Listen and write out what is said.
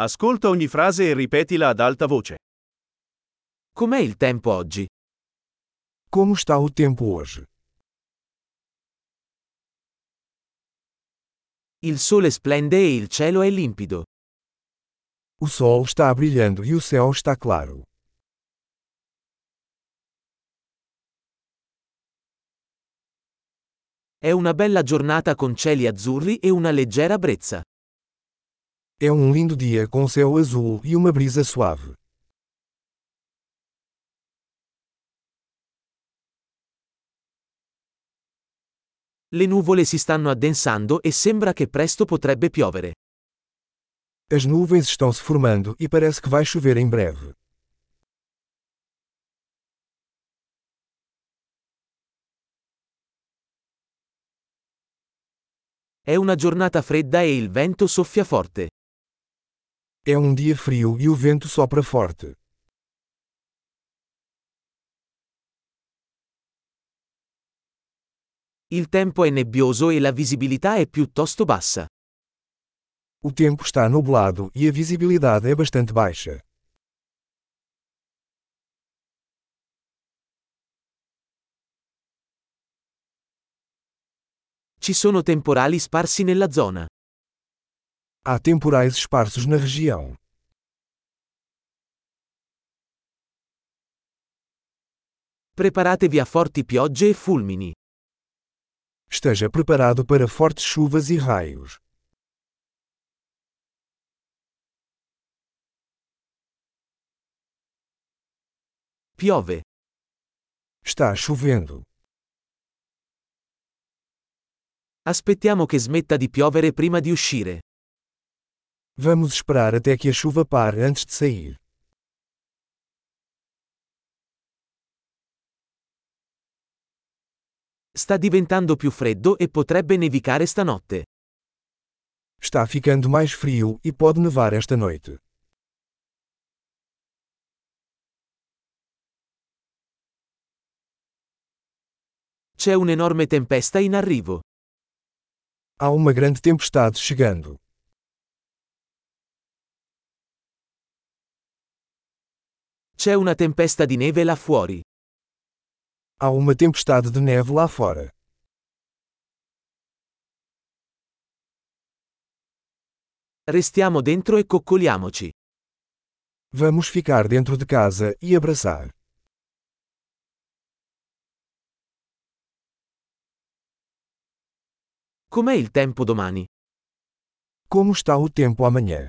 Ascolta ogni frase e ripetila ad alta voce. Com'è il tempo oggi? Como está o tempo hoje? Il sole splende e il cielo è limpido. O sol está brilhando e o céu está claro. È una bella giornata con cieli azzurri e una leggera brezza. É um lindo dia com céu azul e uma brisa suave. Le nuvole si stanno addensando e sembra che presto potrebbe piovere. As nuvens estão se formando e parece que vai chover em breve. È una giornata fredda e il vento soffia forte. É um dia frio e o vento sopra forte. Il tempo è nebbioso e la visibilità è piuttosto bassa. O tempo está nublado e a visibilidade é bastante baixa. Ci sono temporali sparsi nella zona. Há temporais esparsos na região. Preparatevi a forti piogge e fulmini. Esteja preparado para fortes chuvas e raios. Piove. Está chovendo. Aspettiamo che smetta di piovere prima di uscire. Vamos esperar até que a chuva pare antes de sair. Sta diventando più freddo e potrebbe nevicare stanotte. Está ficando mais frio e pode nevar esta noite. C'è un'enorme tempesta in arrivo. Há uma grande tempestade chegando. C'è una tempesta di neve là fuori. Há uma tempestade de neve lá fora. Restiamo dentro e coccoliamoci. Vamos ficar dentro de casa e abraçar. Com'è il tempo domani? Como está o tempo amanhã?